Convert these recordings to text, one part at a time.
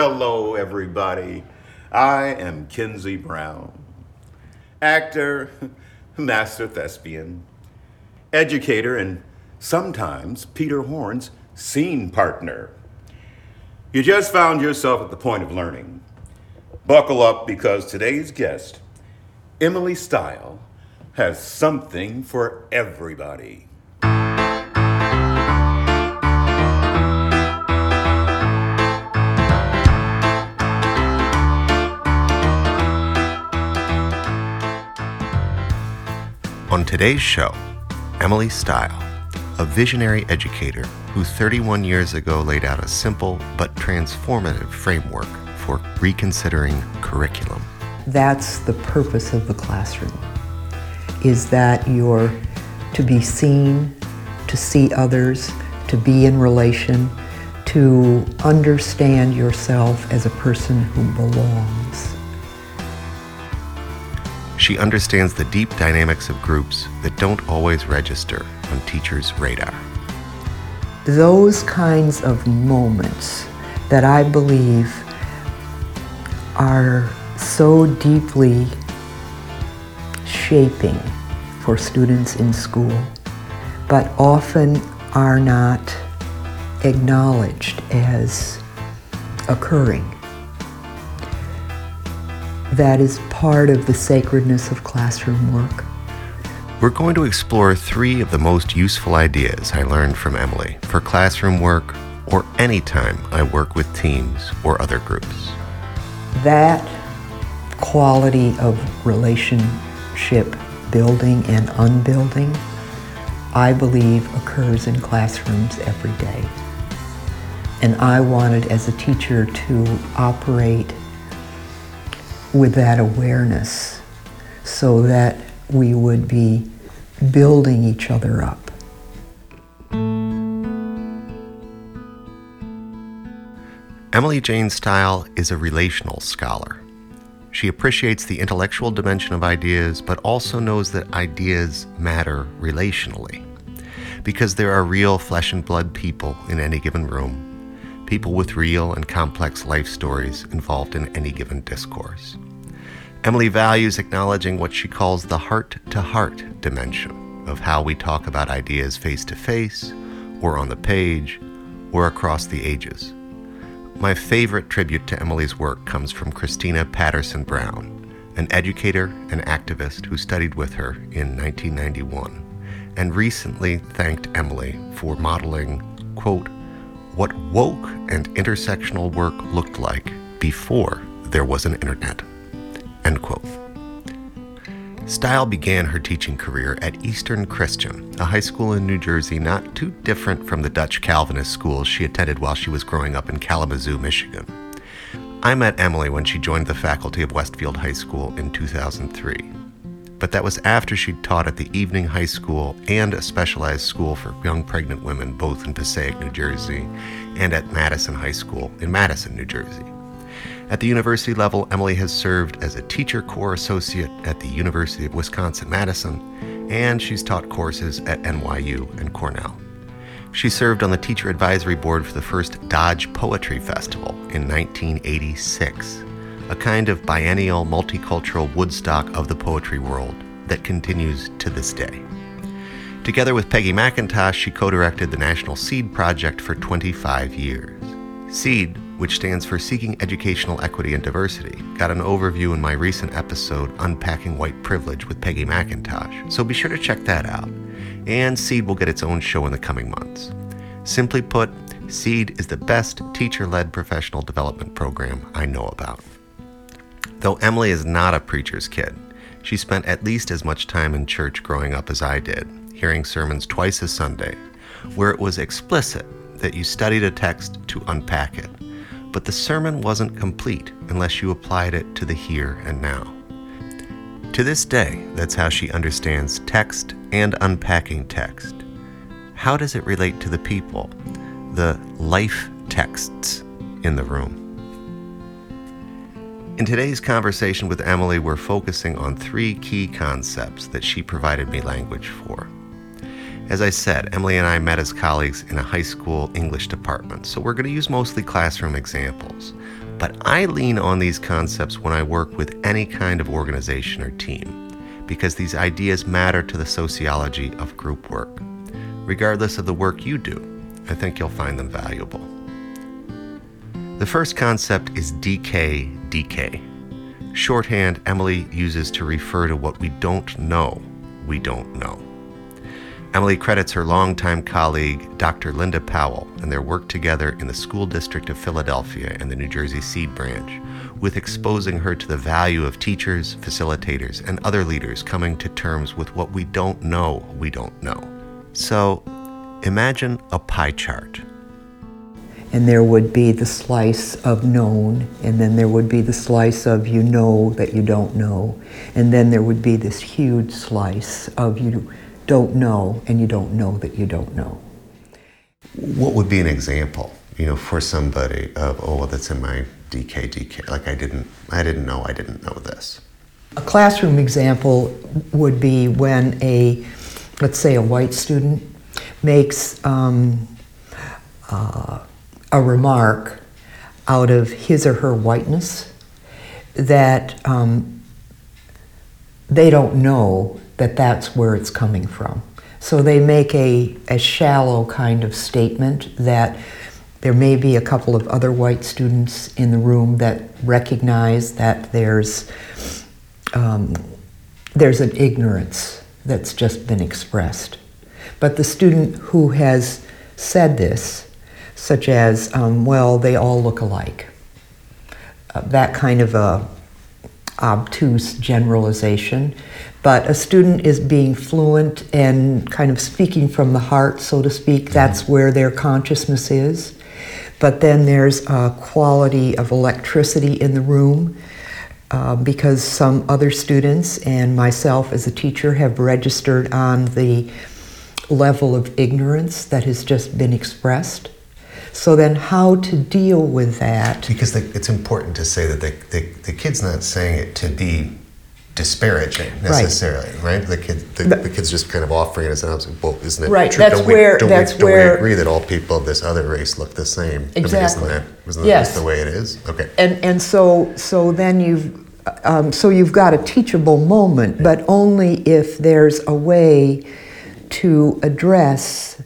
Hello, everybody. I am Kinsey Brown, actor, master thespian, educator, and sometimes Peter Horn's scene partner. You just found yourself at the point of learning. Buckle up because today's guest, Emily Style, has something for everybody. On today's show, Emily Style, a visionary educator who 31 years ago laid out a simple but transformative framework for reconsidering curriculum. That's the purpose of the classroom, is that you're to be seen, to see others, to be in relation, to understand yourself as a person who belongs. She understands the deep dynamics of groups that don't always register on teachers' radar. Those kinds of moments that I believe are so deeply shaping for students in school, but often are not acknowledged as occurring that is part of the sacredness of classroom work. We're going to explore three of the most useful ideas I learned from Emily for classroom work or any time I work with teams or other groups. That quality of relationship building and unbuilding, I believe, occurs in classrooms every day. And I wanted, as a teacher, to operate with that awareness so that we would be building each other up. Emily Jane Style is a relational scholar. She appreciates the intellectual dimension of ideas, but also knows that ideas matter relationally. Because there are real flesh and blood people in any given room, people with real and complex life stories involved in any given discourse. Emily values acknowledging what she calls the heart to heart dimension of how we talk about ideas face to face, or on the page, or across the ages. My favorite tribute to Emily's work comes from Christina Patterson Brown, an educator and activist who studied with her in 1991 and recently thanked Emily for modeling, quote, what woke and intersectional work looked like before there was an internet. End quote. Style began her teaching career at Eastern Christian, a high school in New Jersey not too different from the Dutch Calvinist schools she attended while she was growing up in Kalamazoo, Michigan. I met Emily when she joined the faculty of Westfield High School in 2003 but that was after she'd taught at the evening high school and a specialized school for young pregnant women, both in Passaic, New Jersey, and at Madison High School in Madison, New Jersey. At the university level, Emily has served as a teacher corps associate at the University of Wisconsin Madison, and she's taught courses at NYU and Cornell. She served on the teacher advisory board for the first Dodge Poetry Festival in 1986 a kind of biennial multicultural Woodstock of the poetry world that continues to this day. Together with Peggy McIntosh, she co directed the National Seed Project for 25 years. SEED, which stands for Seeking Educational Equity and Diversity, got an overview in my recent episode, Unpacking White Privilege with Peggy McIntosh, so be sure to check that out. And SEED will get its own show in the coming months. Simply put, SEED is the best teacher led professional development program I know about. Though Emily is not a preacher's kid, she spent at least as much time in church growing up as I did, hearing sermons twice a Sunday, where it was explicit that you studied a text to unpack it, but the sermon wasn't complete unless you applied it to the here and now. To this day, that's how she understands text and unpacking text. How does it relate to the people, the life texts in the room? In today's conversation with Emily, we're focusing on three key concepts that she provided me language for. As I said, Emily and I met as colleagues in a high school English department, so we're going to use mostly classroom examples. But I lean on these concepts when I work with any kind of organization or team because these ideas matter to the sociology of group work. Regardless of the work you do, I think you'll find them valuable. The first concept is DK-DK, shorthand Emily uses to refer to what we don't know we don't know. Emily credits her longtime colleague, Dr. Linda Powell, and their work together in the School District of Philadelphia and the New Jersey Seed Branch with exposing her to the value of teachers, facilitators, and other leaders coming to terms with what we don't know we don't know. So, imagine a pie chart. And there would be the slice of known, and then there would be the slice of you know that you don't know, and then there would be this huge slice of you don't know and you don't know that you don't know. What would be an example, you know, for somebody of oh, well, that's in my DK, DK. Like I didn't, I didn't know, I didn't know this. A classroom example would be when a, let's say, a white student makes um, uh, a remark out of his or her whiteness that um, they don't know that that's where it's coming from. So they make a, a shallow kind of statement that there may be a couple of other white students in the room that recognize that there's um, there's an ignorance that's just been expressed. But the student who has said this, such as, um, well, they all look alike, uh, that kind of a obtuse generalization. But a student is being fluent and kind of speaking from the heart, so to speak. That's where their consciousness is. But then there's a quality of electricity in the room uh, because some other students and myself as a teacher have registered on the level of ignorance that has just been expressed. So then, how to deal with that? Because the, it's important to say that the, the, the kid's not saying it to be disparaging necessarily, right? right? The kid, the, the, the, kid's just kind of offering it as an option. Well, isn't it right? true? That's don't where. We, don't that's we, don't where. we agree that all people of this other race look the same? Exactly. I mean, isn't that, isn't yes. that the way it is? Okay. And and so so then you've. Um, so you've got a teachable moment, but only if there's a way to address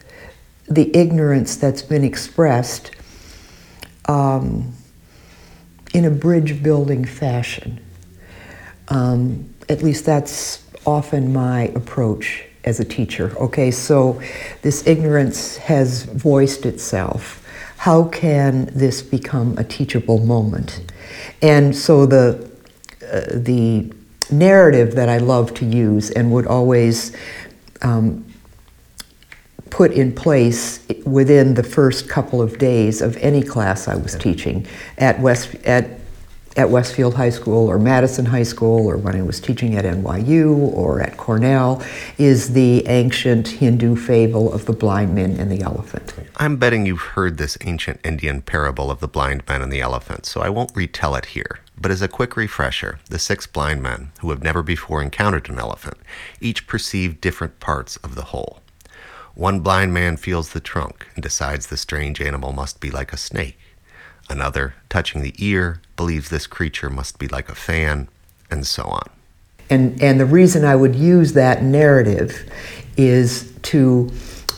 the ignorance that's been expressed um, in a bridge building fashion. Um, at least that's often my approach as a teacher. Okay, so this ignorance has voiced itself. How can this become a teachable moment? And so the uh, the narrative that I love to use and would always um, put in place within the first couple of days of any class I was teaching at West at at Westfield High School or Madison High School or when I was teaching at NYU or at Cornell is the ancient Hindu fable of the blind men and the elephant. I'm betting you've heard this ancient Indian parable of the blind men and the elephant, so I won't retell it here. But as a quick refresher, the six blind men, who have never before encountered an elephant, each perceive different parts of the whole. One blind man feels the trunk and decides the strange animal must be like a snake. Another, touching the ear, believes this creature must be like a fan, and so on. And, and the reason I would use that narrative is to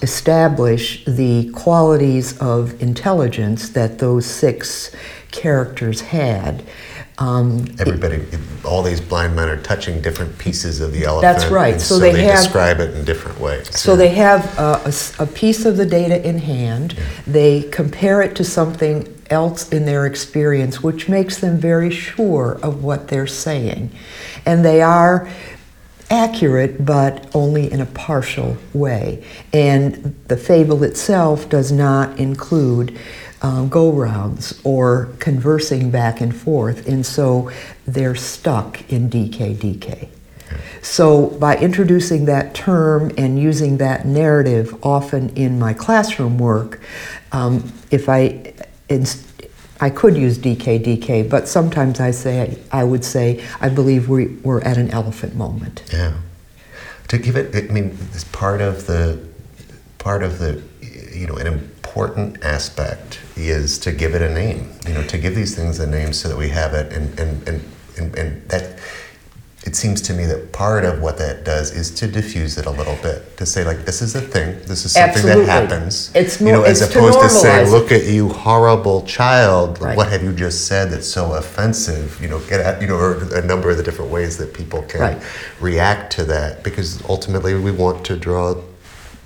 establish the qualities of intelligence that those six characters had. Um, Everybody, it, all these blind men are touching different pieces of the elephant. That's right. So, so, they, they have, describe it in different ways. So yeah. they have a, a, a, piece of the data in hand. Yeah. They compare it to something else in their experience, which makes them very sure of what they're saying. And they are accurate, but only in a partial way. And the fable itself does not include um, go rounds or conversing back and forth, and so they're stuck in DK DK. So, by introducing that term and using that narrative often in my classroom work, um, if I I could use DK DK, but sometimes I say I would say I believe we, we're at an elephant moment. Yeah. To give it, I mean, it's part of the part of the you know an important aspect is to give it a name. You know, to give these things a name so that we have it, and and and and, and that. It seems to me that part of what that does is to diffuse it a little bit, to say like, this is a thing, this is something Absolutely. that happens. It's you know, more- as it's to opposed to saying, look at you, horrible child. Right. What have you just said that's so offensive? You know, get at you know, or a number of the different ways that people can Right. react to that, because ultimately we want to draw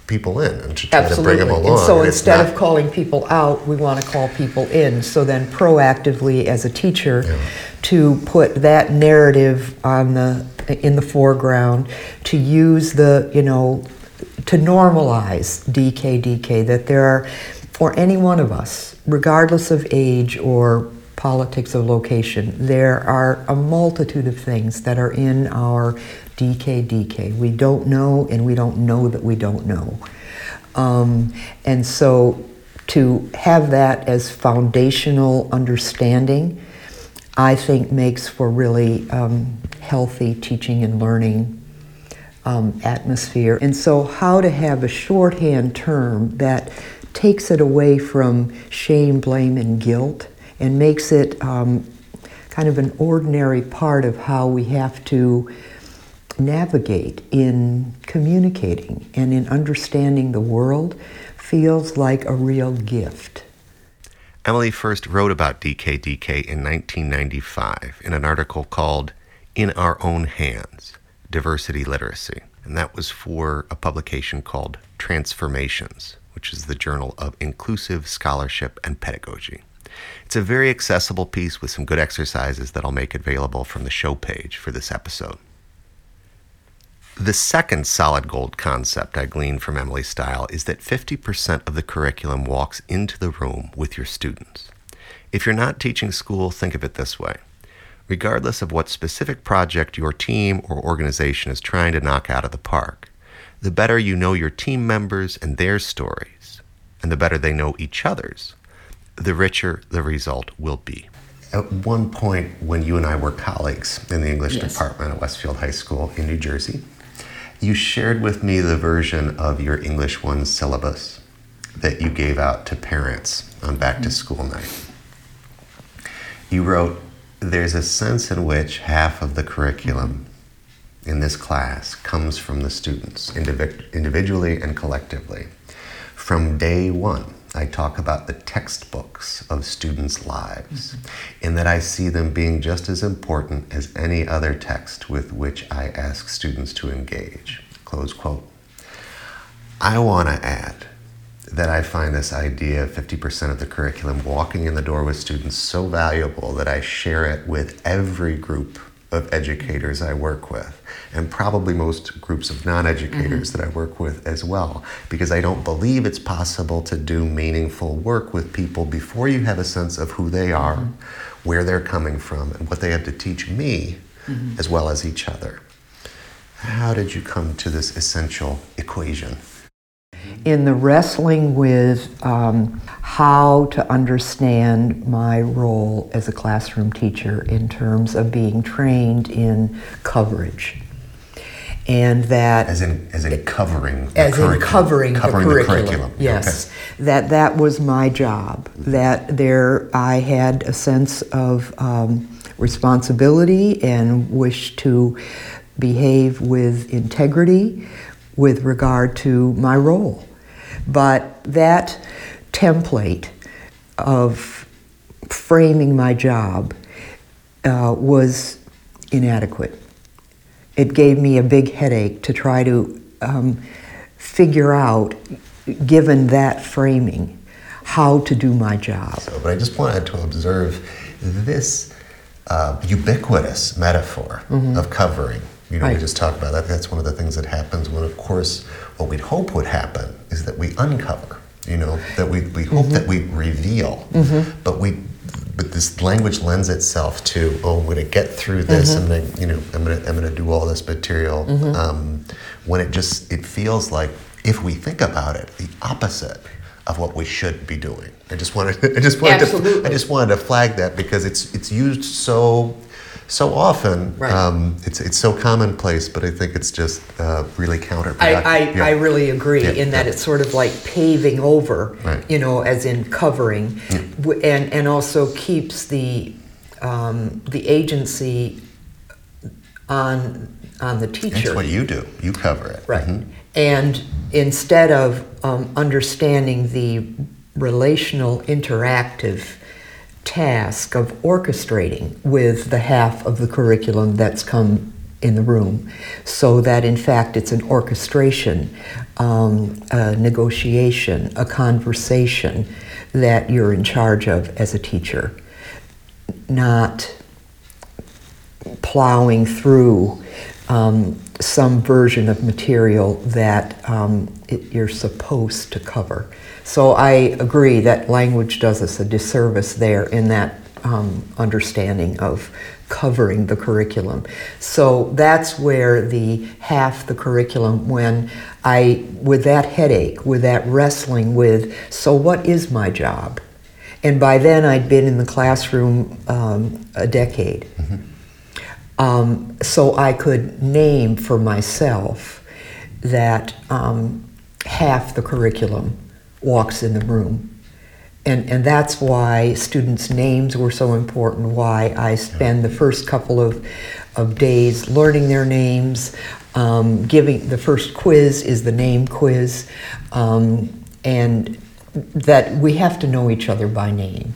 people in and to try to bring them along. And so and instead not- of calling people out, we want to call people in. So then proactively as a teacher, Yeah. to put that narrative on the, in the foreground, to use the, you know, to normalize DK, DK, that there are, for any one of us, regardless of age or politics of location, there are a multitude of things that are in our DK, DK. We don't know, and we don't know that we don't know. Um, and so to have that as foundational understanding, I think makes for really um, healthy teaching and learning um, atmosphere. And so, how to have a shorthand term that takes it away from shame, blame, and guilt and makes it um, kind of an ordinary part of how we have to navigate in communicating and in understanding the world feels like a real gift. Emily first wrote about DKDK in 1995 in an article called In Our Own Hands Diversity Literacy. And that was for a publication called Transformations, which is the Journal of Inclusive Scholarship and Pedagogy. It's a very accessible piece with some good exercises that I'll make available from the show page for this episode. The second solid gold concept I gleaned from Emily's style is that 50% of the curriculum walks into the room with your students. If you're not teaching school, think of it this way. Regardless of what specific project your team or organization is trying to knock out of the park, the better you know your team members and their stories, and the better they know each other's, the richer the result will be. At one point, when you and I were colleagues in the English Yes. department at Westfield High School in New Jersey, you shared with me the version of your English 1 syllabus that you gave out to parents on back to mm-hmm. school night. You wrote, There's a sense in which half of the curriculum in this class comes from the students, individ- individually and collectively. From day one, I talk about the textbooks of students' lives, mm-hmm. in that I see them being just as important as any other text with which I ask students to engage. Close quote. I want to add that I find this idea of 50% of the curriculum walking in the door with students so valuable that I share it with every group of educators I work with, and probably most groups of non educators mm-hmm. that I work with as well, because I don't believe it's possible to do meaningful work with people before you have a sense of who they are, mm-hmm. where they're coming from, and what they have to teach me, mm-hmm. as well as each other. How did you come to this essential equation? in the wrestling with um, how to understand my role as a classroom teacher in terms of being trained in coverage. And that As in, as in covering the as in curriculum. covering, Covering the the curriculum. curriculum. Yes, that that was my job. That there, I had a sense of um, responsibility and wish to behave with integrity with regard to my role. But that template of framing my job uh, was inadequate it gave me a big headache to try to um, figure out, given that framing, how to do my job. So, but I just wanted to observe this uh, ubiquitous metaphor of covering. You know, we just talked about that. That's one of the things that happens when, of course, what we'd hope would happen is that we uncover. You know, that we, we hope that we reveal, mm-hmm. but we. But this language lends itself to, oh, I'm going to get through this, mm-hmm. and then you know, I'm going to I'm to do all this material. Um, when it just it feels like, if we think about it, the opposite of what we should be doing. I just wanted I just wanted to I just wanted to flag that because it's it's used so so often Right. um, it's it's so commonplace, but I think it's just uh, really counterproductive. I, I, Yeah. I really agree Yeah, in that yeah. it's sort of like paving over, Right. you know, as in covering, and and also keeps the um, the agency on on the teacher. That's what you do. You cover it. Right. Mhm. And instead of um, understanding the relational interactive task of orchestrating with the half of the curriculum that's come in the room, so that in fact it's an orchestration, um, a negotiation, a conversation that you're in charge of as a teacher, not plowing through um, some version of material that um, it, you're supposed to cover. So I agree that language does us a disservice there in that um, understanding of covering the curriculum. So that's where the half the curriculum, when I, with that headache, with that wrestling with, so what is my job? And by then I'd been in the classroom um, a decade. Um, so I could name for myself that um, half the curriculum walks in the room. And, and that's why students' names were so important, why I spend the first couple of, of days learning their names, um, giving the first quiz is the name quiz, um, and that we have to know each other by name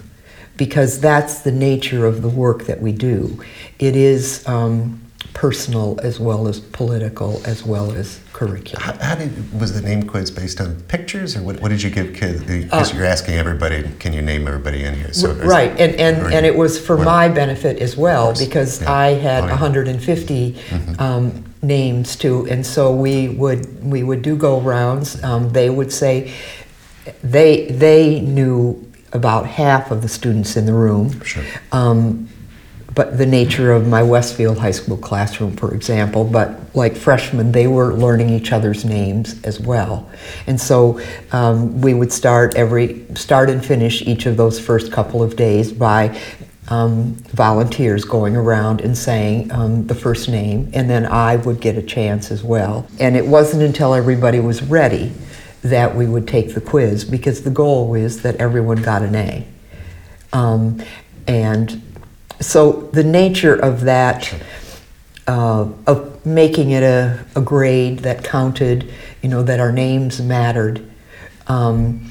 because that's the nature of the work that we do. It is um, personal as well as political as well as curricular. How, how did was the name quiz based on pictures, or what, what did you give kids? Because you're asking everybody, can you name everybody in here? So Uh, right, and, and, and it was for what- my benefit as well because yeah. I had Oh, yeah. 150 um, names too, and so we would we would do go rounds. Um, they would say they they knew about half of the students in the room. Sure. Um, but the nature of my Westfield High School classroom, for example, but like freshmen, they were learning each other's names as well. And so um, we would start every, start and finish each of those first couple of days by um, volunteers going around and saying um, the first name, and then I would get a chance as well. And it wasn't until everybody was ready that we would take the quiz because the goal is that everyone got an A. Um, and so the nature of that, uh, of making it a, a grade that counted, you know, that our names mattered, um,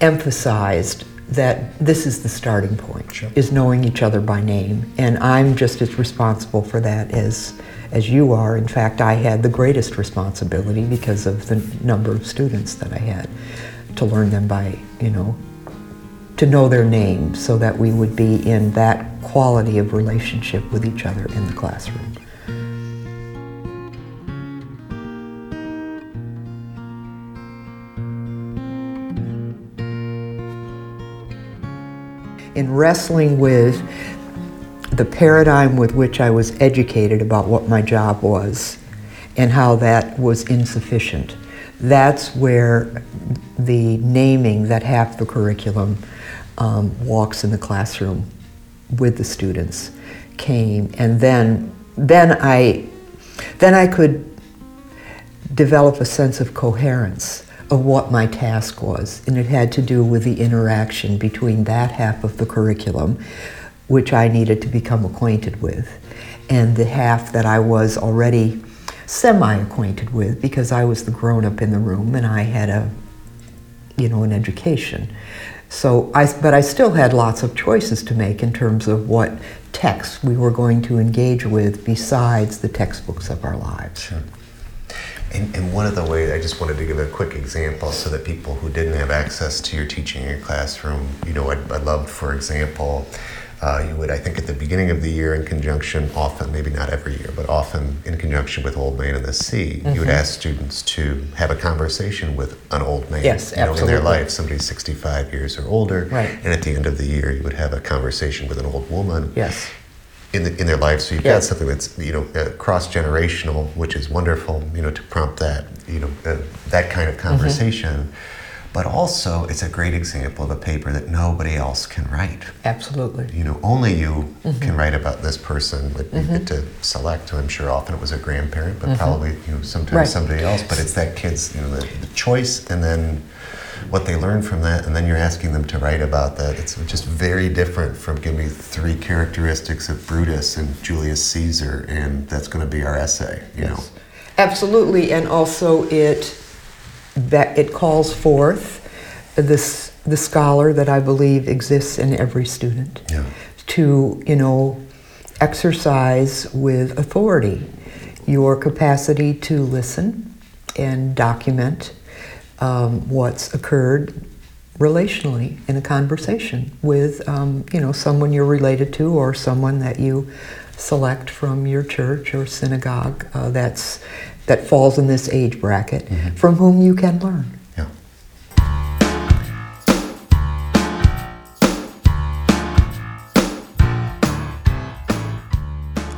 emphasized that this is the starting point, Sure. is knowing each other by name. And I'm just as responsible for that as, as you are. In fact, I had the greatest responsibility because of the number of students that I had to learn them by, you know, to know their names so that we would be in that quality of relationship with each other in the classroom. In wrestling with the paradigm with which I was educated about what my job was and how that was insufficient, that's where the naming that half the curriculum um, walks in the classroom with the students came and then then I then I could develop a sense of coherence of what my task was and it had to do with the interaction between that half of the curriculum which I needed to become acquainted with and the half that I was already semi acquainted with because I was the grown up in the room and I had a you know an education so I, but I still had lots of choices to make in terms of what texts we were going to engage with besides the textbooks of our lives. Sure. And, and one of the ways, I just wanted to give a quick example so that people who didn't have access to your teaching in your classroom, you know, I, I loved, for example, uh, you would, I think, at the beginning of the year, in conjunction, often, maybe not every year, but often in conjunction with Old Man and the Sea, you would ask students to have a conversation with an old man. Yes, you know, In their life, somebody 65 years or older. Right. And at the end of the year, you would have a conversation with an old woman Yes. in, the, in their life, So you've Yeah. got something that's you know uh, cross generational, which is wonderful. You know to prompt that you know uh, that kind of conversation. But also it's a great example of a paper that nobody else can write. Absolutely. You know, only you mm-hmm. can write about this person. Like you get mm-hmm. to select, I'm sure often it was a grandparent, but mm-hmm. probably you know sometimes Right. somebody else. But it's that kid's you know the, the choice, and then what they learn from that, and then you're asking them to write about that. It's just very different from give me three characteristics of Brutus and Julius Caesar, and that's going to be our essay. You know. Absolutely, and also it that it calls forth this the scholar that I believe exists in every student Yeah. to you know exercise with authority your capacity to listen and document um, what's occurred relationally in a conversation with um, you know someone you're related to or someone that you select from your church or synagogue uh, that's that falls in this age bracket from whom you can learn Yeah.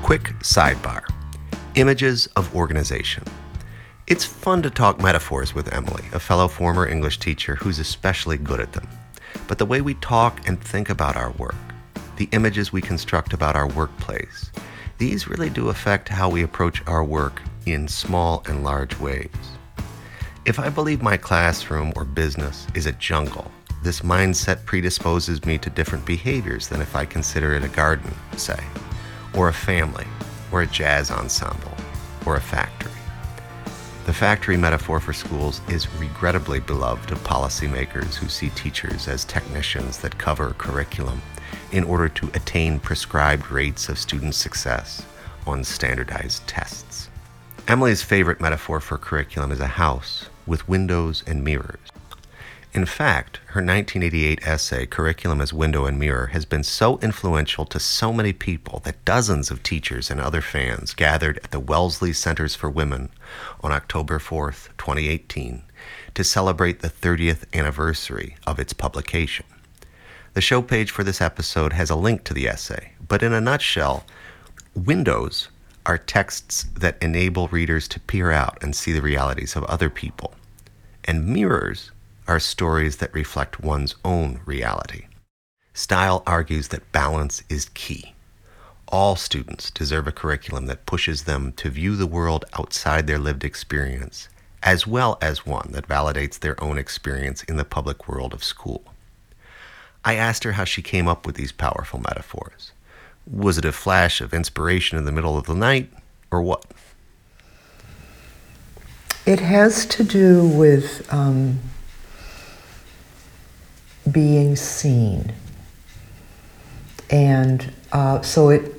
Quick sidebar Images of organization. It's fun to talk metaphors with Emily, a fellow former English teacher who's especially good at them. But the way we talk and think about our work, the images we construct about our workplace, these really do affect how we approach our work in small and large ways. If I believe my classroom or business is a jungle, this mindset predisposes me to different behaviors than if I consider it a garden, say, or a family, or a jazz ensemble, or a factory. The factory metaphor for schools is regrettably beloved of policymakers who see teachers as technicians that cover curriculum in order to attain prescribed rates of student success on standardized tests. Emily's favorite metaphor for curriculum is a house with windows and mirrors. In fact, her 1988 essay, Curriculum as Window and Mirror, has been so influential to so many people that dozens of teachers and other fans gathered at the Wellesley Centers for Women on October 4th, 2018, to celebrate the 30th anniversary of its publication. The show page for this episode has a link to the essay, but in a nutshell, windows are texts that enable readers to peer out and see the realities of other people, and mirrors are stories that reflect one's own reality. Style argues that balance is key. All students deserve a curriculum that pushes them to view the world outside their lived experience, as well as one that validates their own experience in the public world of school. I asked her how she came up with these powerful metaphors. Was it a flash of inspiration in the middle of the night, or what? it has to do with um, being seen and uh, so it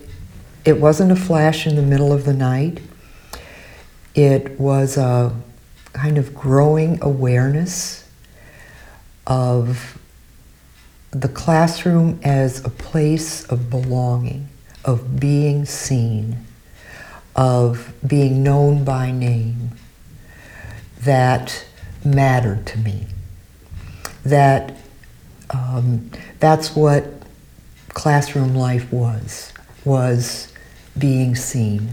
it wasn't a flash in the middle of the night it was a kind of growing awareness of the classroom as a place of belonging, of being seen, of being known by name, that mattered to me. That um, that's what classroom life was, was being seen.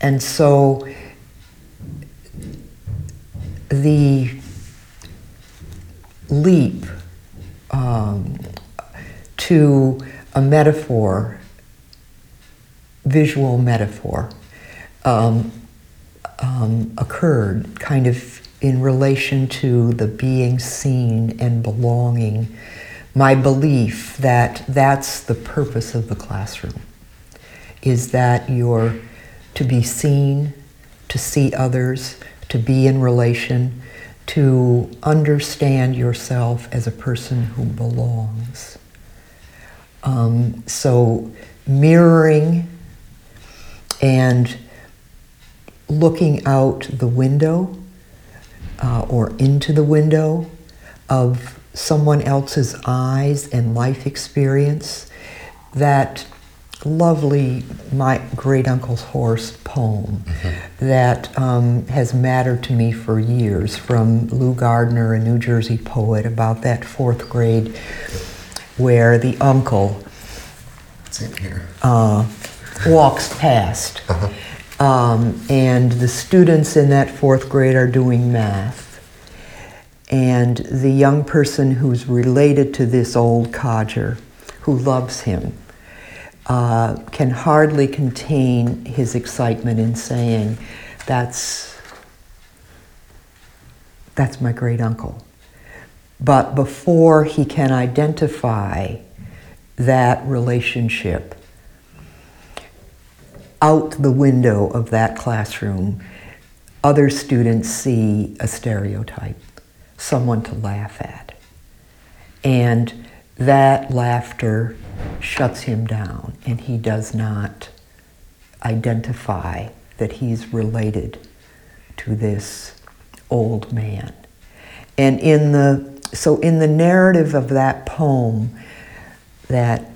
And so the leap um, to a metaphor, visual metaphor, um, um, occurred kind of in relation to the being seen and belonging. My belief that that's the purpose of the classroom is that you're to be seen, to see others, to be in relation, to understand yourself as a person who belongs. Um, so, mirroring and looking out the window uh, or into the window of someone else's eyes and life experience, that lovely My Great Uncle's Horse poem that um, has mattered to me for years from Lou Gardner, a New Jersey poet, about that fourth grade where the uncle It's in here. uh, walks past. Um, and the students in that fourth grade are doing math. And the young person who's related to this old codger, who loves him, uh, can hardly contain his excitement in saying, "That's that's my great uncle." But before he can identify that relationship, out the window of that classroom, other students see a stereotype, someone to laugh at. And that laughter shuts him down, and he does not identify that he's related to this old man. And in the so in the narrative of that poem that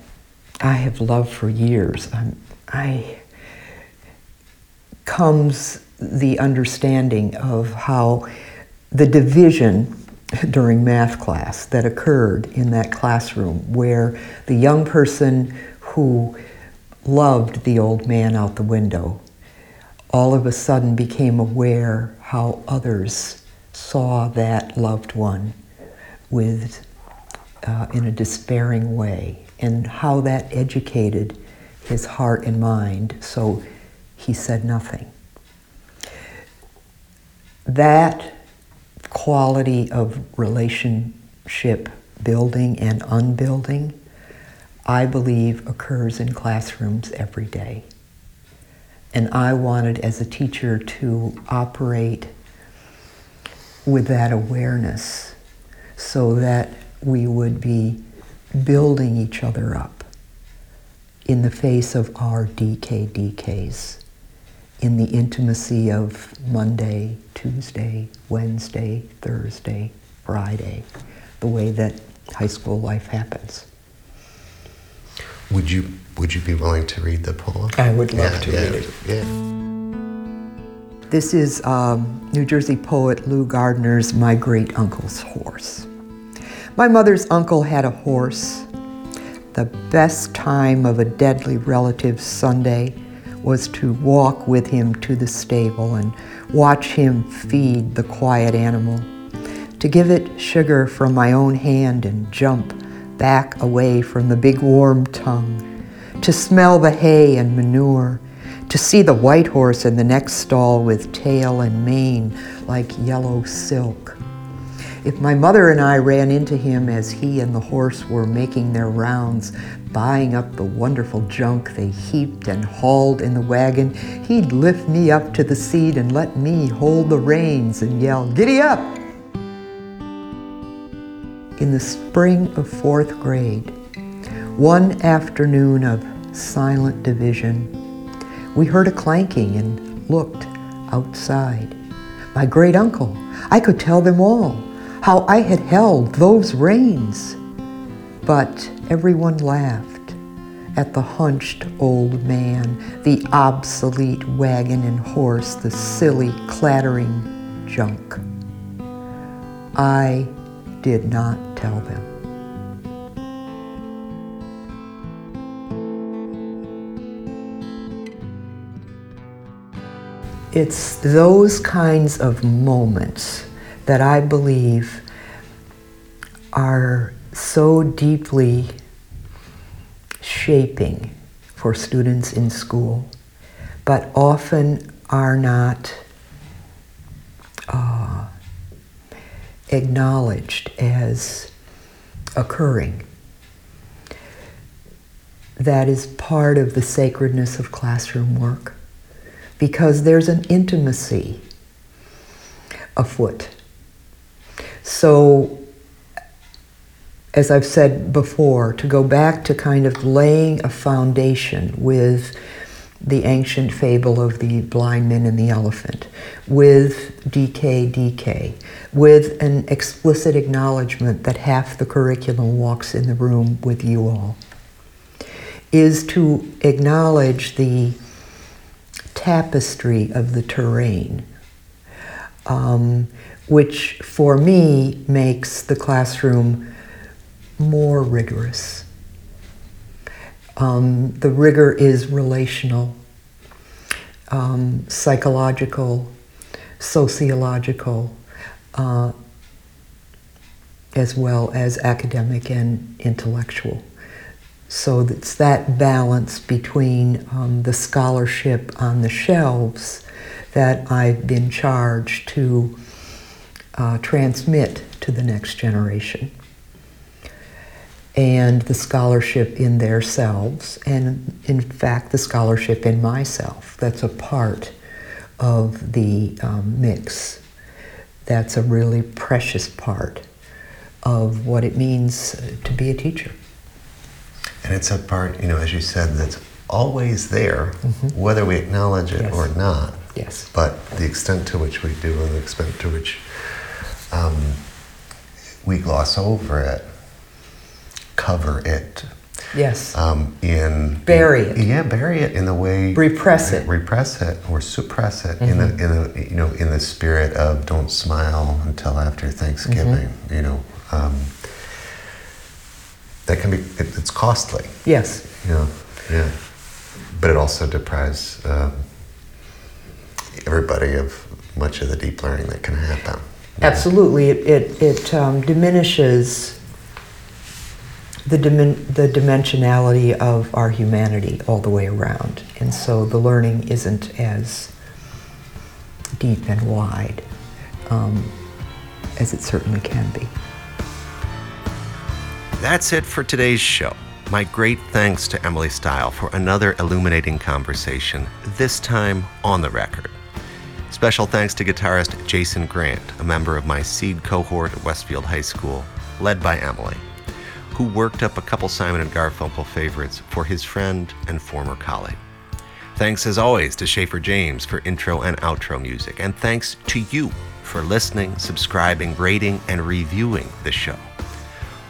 I have loved for years, I'm, I comes the understanding of how the division during math class that occurred in that classroom where the young person who loved the old man out the window all of a sudden became aware how others saw that loved one with uh, in a despairing way and how that educated his heart and mind so he said nothing. That quality of relationship building and unbuilding, I believe, occurs in classrooms every day. And I wanted, as a teacher, to operate with that awareness so that we would be building each other up in the face of our DK DKs in the intimacy of Monday, Tuesday, Wednesday, Thursday, Friday, the way that high school life happens. Would you would you be willing to read the poem? I would love yeah, to yeah, read it. Yeah. This is um, New Jersey poet Lou Gardner's My Great Uncle's Horse. My mother's uncle had a horse. The best time of a deadly relative's Sunday was to walk with him to the stable and watch him feed the quiet animal, to give it sugar from my own hand and jump back away from the big warm tongue, to smell the hay and manure, to see the white horse in the next stall with tail and mane like yellow silk. If my mother and I ran into him as he and the horse were making their rounds, buying up the wonderful junk they heaped and hauled in the wagon, he'd lift me up to the seat and let me hold the reins and yell, Giddy up! In the spring of fourth grade, one afternoon of silent division, we heard a clanking and looked outside. My great uncle, I could tell them all how I had held those reins. But everyone laughed at the hunched old man, the obsolete wagon and horse, the silly clattering junk. I did not tell them. It's those kinds of moments that I believe are so deeply shaping for students in school, but often are not uh, acknowledged as occurring. That is part of the sacredness of classroom work because there's an intimacy afoot. So as I've said before, to go back to kind of laying a foundation with the ancient fable of the blind men and the elephant, with DK DK, with an explicit acknowledgement that half the curriculum walks in the room with you all, is to acknowledge the tapestry of the terrain. Um, which for me makes the classroom more rigorous. Um, the rigor is relational, um, psychological, sociological, uh, as well as academic and intellectual. So it's that balance between um, the scholarship on the shelves that I've been charged to uh, transmit to the next generation. And the scholarship in their selves, and in fact, the scholarship in myself. That's a part of the um, mix. That's a really precious part of what it means to be a teacher. And it's a part, you know, as you said, that's always there, mm-hmm. whether we acknowledge it yes. or not. Yes. But the extent to which we do and the extent to which um, we gloss over it, cover it. Yes. Um, in bury it. Yeah, bury it in the way repress it, repress it, or suppress it mm-hmm. in the in the you know in the spirit of don't smile until after Thanksgiving. Mm-hmm. You know, um, that can be it, it's costly. Yes. Yeah, yeah, but it also deprives um, everybody of much of the deep learning that can happen. Absolutely, it it, it um, diminishes the dimen- the dimensionality of our humanity all the way around, and so the learning isn't as deep and wide um, as it certainly can be. That's it for today's show. My great thanks to Emily Style for another illuminating conversation, this time on the record. Special thanks to guitarist Jason Grant, a member of my seed cohort at Westfield High School, led by Emily, who worked up a couple Simon and Garfunkel favorites for his friend and former colleague. Thanks as always to Schaefer James for intro and outro music, and thanks to you for listening, subscribing, rating, and reviewing the show.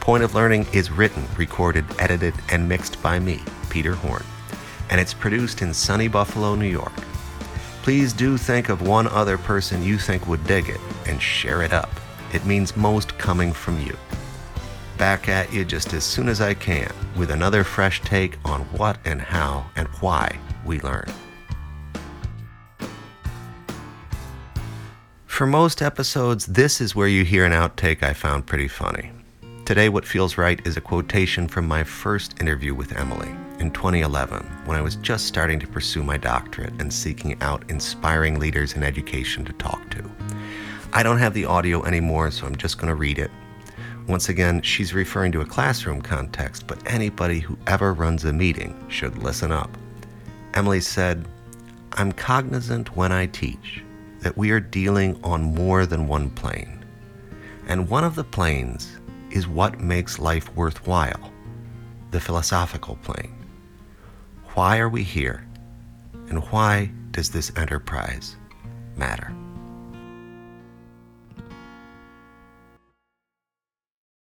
Point of Learning is written, recorded, edited, and mixed by me, Peter Horn, and it's produced in sunny Buffalo, New York. Please do think of one other person you think would dig it and share it up. It means most coming from you. Back at you just as soon as I can with another fresh take on what and how and why we learn. For most episodes, this is where you hear an outtake I found pretty funny. Today, What Feels Right is a quotation from my first interview with Emily in 2011 when I was just starting to pursue my doctorate and seeking out inspiring leaders in education to talk to. I don't have the audio anymore, so I'm just going to read it. Once again, she's referring to a classroom context, but anybody who ever runs a meeting should listen up. Emily said, I'm cognizant when I teach that we are dealing on more than one plane. And one of the planes is what makes life worthwhile the philosophical plane. Why are we here? And why does this enterprise matter?